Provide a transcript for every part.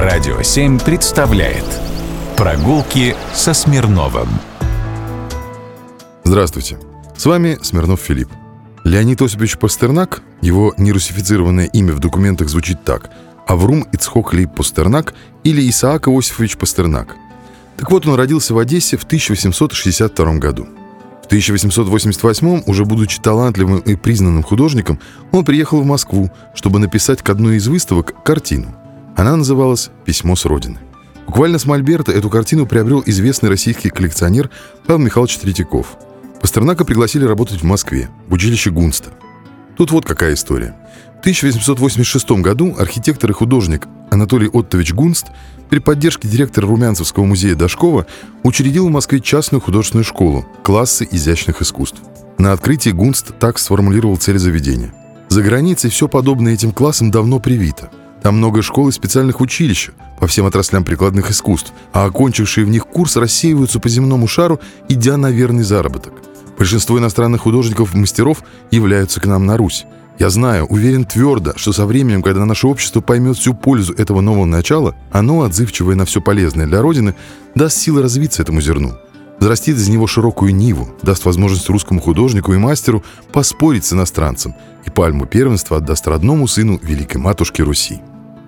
Радио 7 представляет Прогулки со Смирновым Здравствуйте, с вами Смирнов Филипп. Леонид Осипович Пастернак, его нерусифицированное имя в документах звучит так – Аврум Ицхок Лейб Пастернак или Исаак Иосифович Пастернак. Так вот, он родился в Одессе в 1862 году. В 1888, уже будучи талантливым и признанным художником, он приехал в Москву, чтобы написать к одной из выставок картину. Она называлась «Письмо с Родины». Буквально с Мольберта эту картину приобрел известный российский коллекционер Павел Михайлович Третьяков – Пастернака пригласили работать в Москве, в училище Гунста. Тут вот какая история. В 1886 году архитектор и художник Анатолий Оттович Гунст при поддержке директора Румянцевского музея Дашкова учредил в Москве частную художественную школу «Классы изящных искусств». На открытии Гунст так сформулировал цель заведения. За границей все подобное этим классам давно привито. Там много школ и специальных училищ по всем отраслям прикладных искусств, а окончившие в них курс рассеиваются по земному шару, идя на верный заработок. Большинство иностранных художников-мастеров являются к нам на Русь. Я знаю, уверен твердо, что со временем, когда наше общество поймет всю пользу этого нового начала, оно, отзывчивое на все полезное для Родины, даст силы развиться этому зерну. Взрастит из него широкую ниву, даст возможность русскому художнику и мастеру поспорить с иностранцем, и пальму первенства отдаст родному сыну великой матушки Руси.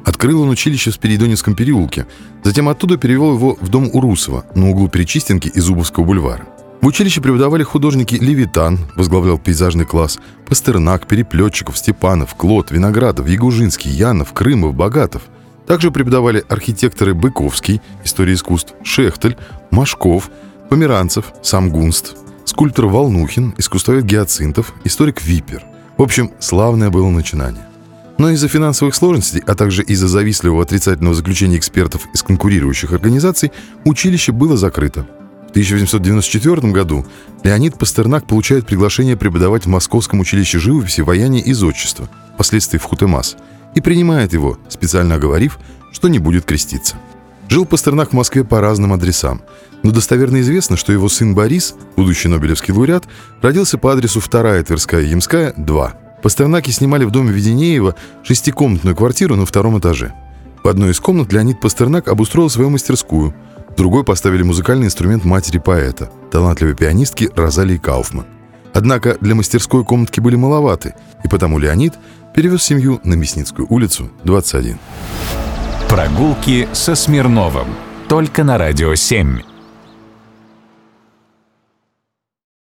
Открыл он училище в Спиридоневском переулке, затем оттуда перевел его в дом Урусова на углу Перечистенки и Зубовского бульвара. В училище преподавали художники Левитан, возглавлял пейзажный класс, Пастернак, Переплетчиков, Степанов, Клод, Виноградов, Ягужинский, Янов, Крымов, Богатов. Также преподавали архитекторы Быковский, история искусств, Шехтель, Машков, Померанцев, сам Гунст, скульптор Волнухин, искусствовед Гиацинтов, историк Випер. В общем, славное было начинание. Но из-за финансовых сложностей, а также из-за завистливого отрицательного заключения экспертов из конкурирующих организаций, училище было закрыто. В 1894 году Леонид Пастернак получает приглашение преподавать в Московском училище живописи, вояния и зодчества, впоследствии в Хутемас, и принимает его, специально оговорив, что не будет креститься. Жил Пастернак в Москве по разным адресам, но достоверно известно, что его сын Борис, будущий Нобелевский лауреат, родился по адресу 2 Тверская Ямская, 2. Пастернаки снимали в доме Веденеева шестикомнатную квартиру на втором этаже. В одной из комнат Леонид Пастернак обустроил свою мастерскую – другой поставили музыкальный инструмент матери поэта, талантливой пианистки Розалии Кауфман. Однако для мастерской комнатки были маловаты, и потому Леонид перевез семью на Мясницкую улицу, 21. Прогулки со Смирновым. Только на «Радио 7».